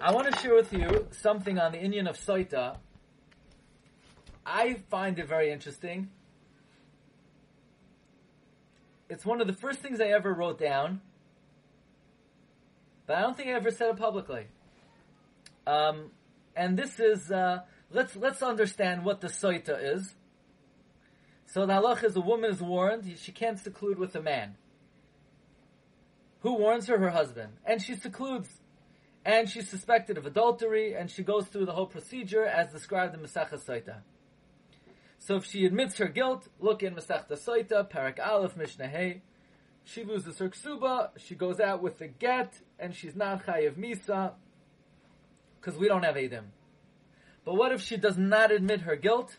I want to share with you something on the Indian of Soita. I find it very interesting. It's one of the first things I ever wrote down, but I don't think I ever said it publicly. Um, and this is uh, let's let's understand what the Soita is. So the halach is a woman is warned she can't seclude with a man. Who warns her? Her husband, and she secludes and she's suspected of adultery, and she goes through the whole procedure as described in Masechah Saita. So if she admits her guilt, look in Masechta Saita, Parak Aleph, Mishnah Hey, she loses her ksuba, she goes out with the get, and she's not chayiv misa, because we don't have edim. But what if she does not admit her guilt?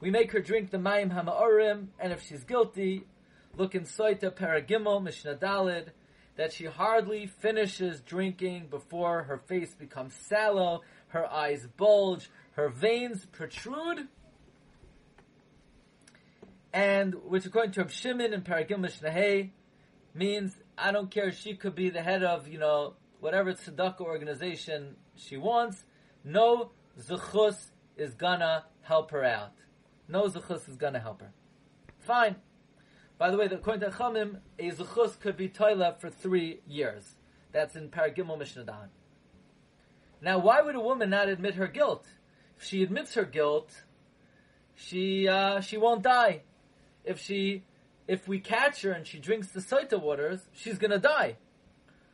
We make her drink the mayim hama'orim, and if she's guilty, look in Saita, Paragimel, Mishnah Dalid, that she hardly finishes drinking before her face becomes sallow, her eyes bulge, her veins protrude, and which according to Shimon and Paragim Mishnahei means I don't care. She could be the head of you know whatever tzedakah organization she wants. No zechus is gonna help her out. No zechus is gonna help her. Fine. By the way, according to Chamim, a zechus could be toilet for three years. That's in Paragimel Mishnah Dan. Now, why would a woman not admit her guilt? If she admits her guilt, she uh, she won't die. If she if we catch her and she drinks the Saita waters, she's gonna die.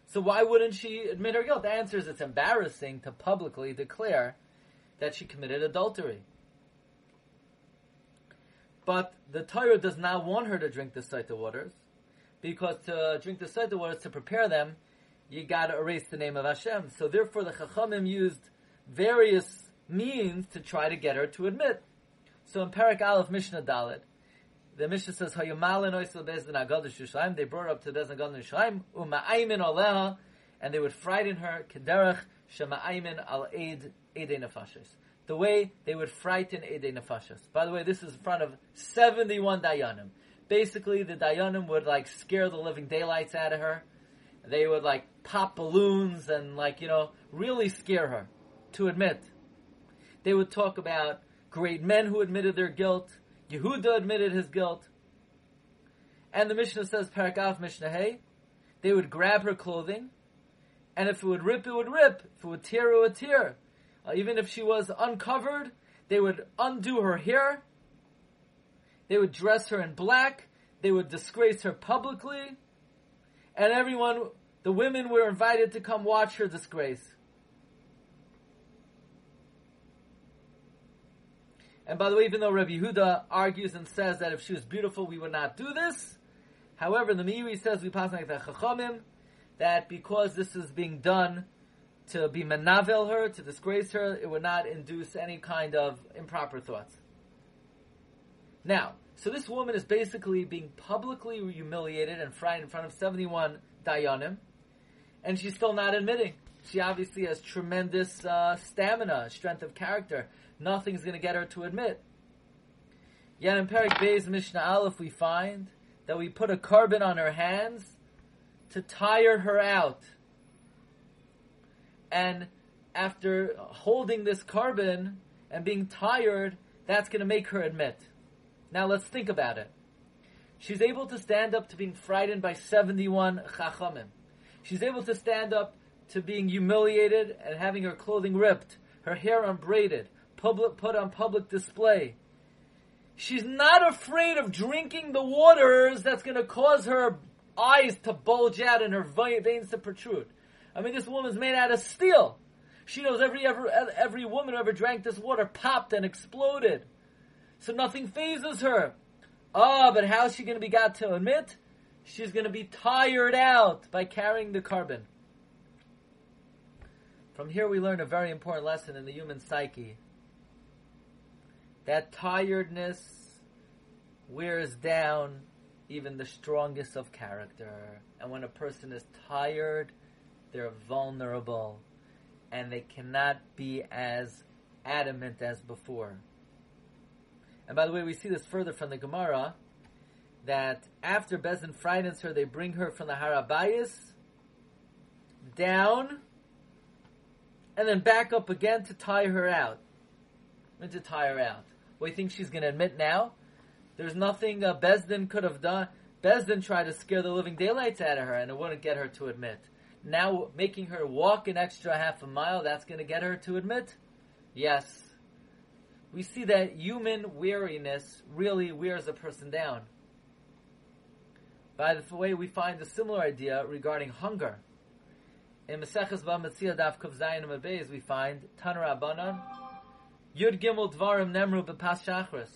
So why wouldn't she admit her guilt? The answer is it's embarrassing to publicly declare that she committed adultery. But the Torah does not want her to drink the Saita waters, because to drink the Saita waters, to prepare them, you gotta erase the name of Hashem. So therefore the Chachamim used various means to try to get her to admit. So in Parak Aleph Mishnah Dalit, the Mishnah says, "Hayumalin oisel bezdin agadah Shushaim." They brought her up to bezdin agadah Shushaim, uma'aymin aleha, and they would frighten her kederach shema'aymin al eid edei nefashis the way they would frighten Edei Nefashas. By the way, this is in front of 71 Dayanim. Basically, the Dayanim would like scare the living daylights out of her. They would like pop balloons and like, you know, really scare her to admit. They would talk about great men who admitted their guilt. Yehuda admitted his guilt. And the Mishnah says, Parakaf Mishnah Hey, they would grab her clothing, and if it would rip, it would rip. If it would tear, it would tear. Uh, even if she was uncovered, they would undo her hair. They would dress her in black. They would disgrace her publicly. And everyone, the women were invited to come watch her disgrace. And by the way, even though Rabbi Yehuda argues and says that if she was beautiful, we would not do this. However, the Meiri says we pass like the Chachamim that because this is being done to be menavel her, to disgrace her, it would not induce any kind of improper thoughts. Now, so this woman is basically being publicly humiliated and frightened in front of 71 dayanim, and she's still not admitting. She obviously has tremendous uh, stamina, strength of character. Nothing's going to get her to admit. Yet in Perik Beis Mishnah Aleph we find that we put a korban on her hands to tire her out and after holding this korban and being tired, that's going to make her admit. Now let's think about it. She's able to stand up to being frightened by 71 chachamim. She's able to stand up to being humiliated and having her clothing ripped, her hair unbraided, public, put on public display. She's not afraid of drinking the waters that's going to cause her eyes to bulge out and her veins to protrude. I mean, this woman's made out of steel. She knows every ever every woman who ever drank this water popped and exploded. So nothing phases her. Ah, oh, but how's she going to be got to admit? She's going to be tired out by carrying the korban. From here, we learn a very important lesson in the human psyche. That tiredness wears down even the strongest of character. And when a person is tired, they're vulnerable, and they cannot be as adamant as before. And by the way, we see this further from the Gemara that after Bezin frightens her, they bring her from the Harabayas down and then back up again to tie her out. And to tie her out. What do you think she's going to admit now? There's nothing uh, Besdin could have done. Besdin tried to scare the living daylights out of her, and it wouldn't get her to admit. Now, making her walk an extra half a mile, that's going to get her to admit? Yes. We see that human weariness really wears a person down. By the way, we find a similar idea regarding hunger. In Maseches Bava Metzia Daf Kuf Zayin Beis, we find Tanu Rabanan Yud Gimel Dvarim Nemru Bepas Shachris.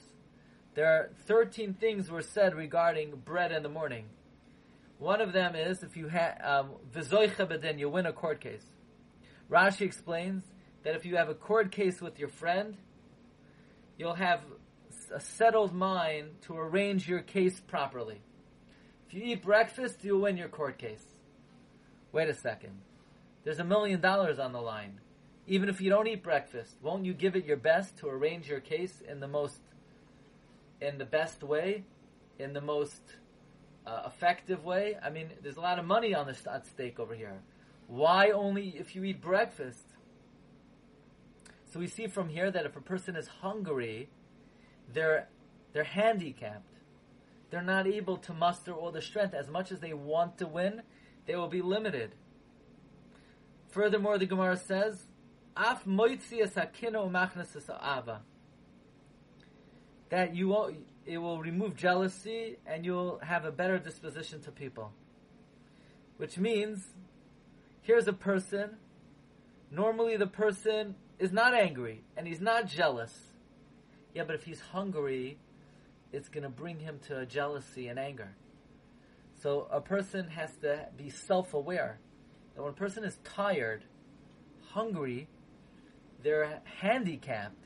There are 13 things were said regarding bread in the morning. One of them is if you have um, bedin, you win a court case. Rashi explains that if you have a court case with your friend, you'll have a settled mind to arrange your case properly. If you eat breakfast, you'll win your court case. Wait a second. There's a million dollars on the line. Even if you don't eat breakfast, won't you give it your best to arrange your case in the most in the best way, in the most uh, effective way. I mean, there's a lot of money on the at stake over here. Why only if you eat breakfast? So we see from here that if a person is hungry, they're they're handicapped. They're not able to muster all the strength as much as they want to win. They will be limited. Furthermore, the Gemara says, "Af moitzias hakino umachnas ava." that you it will remove jealousy and you'll have a better disposition to people. Which means, here's a person, normally the person is not angry and he's not jealous. Yeah, but if he's hungry, it's going to bring him to jealousy and anger. So a person has to be self-aware that when a person is tired, hungry, they're handicapped.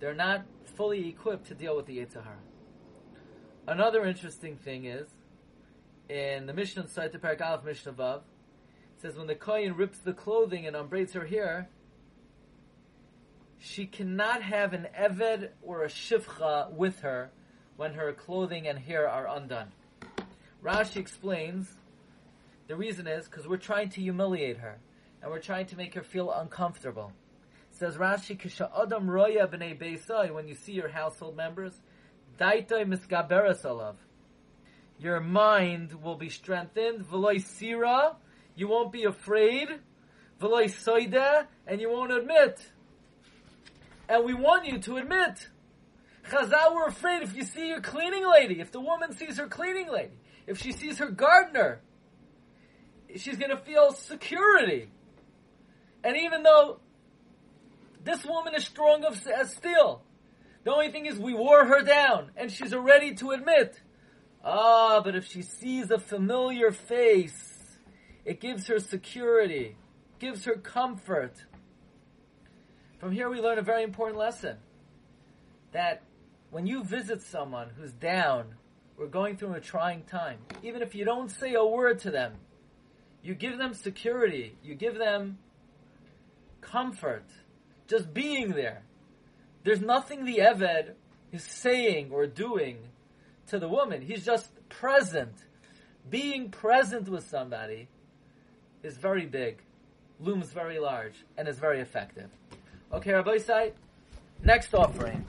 They're not fully equipped to deal with the Yetzer Another interesting thing is, in the Mishnah site, the Parak Aleph Mishnah Vav, says when the Kohen rips the clothing and unbraids her hair, she cannot have an Eved or a Shifcha with her when her clothing and hair are undone. Rashi explains the reason is because we're trying to humiliate her and we're trying to make her feel uncomfortable. Says Rashi, Kisha Adam Roya b'nei Beisai, when you see your household members, Daitoi miskaberes alav. Your mind will be strengthened. V'loi sira, you won't be afraid. V'loi soida, and you won't admit. And we want you to admit. Chazal were afraid if you see your cleaning lady, if the woman sees her cleaning lady, if she sees her gardener, she's going to feel security. And even though this woman is strong as steel. The only thing is we wore her down, and she's ready to admit. Ah, but if she sees a familiar face, it gives her security, gives her comfort. From here we learn a very important lesson. That when you visit someone who's down or going through a trying time, even if you don't say a word to them, you give them security, you give them comfort just being there. There's nothing the Eved is saying or doing to the woman. He's just present. Being present with somebody is very big, looms very large, and is very effective. Okay, Rabbi Isai, next offering.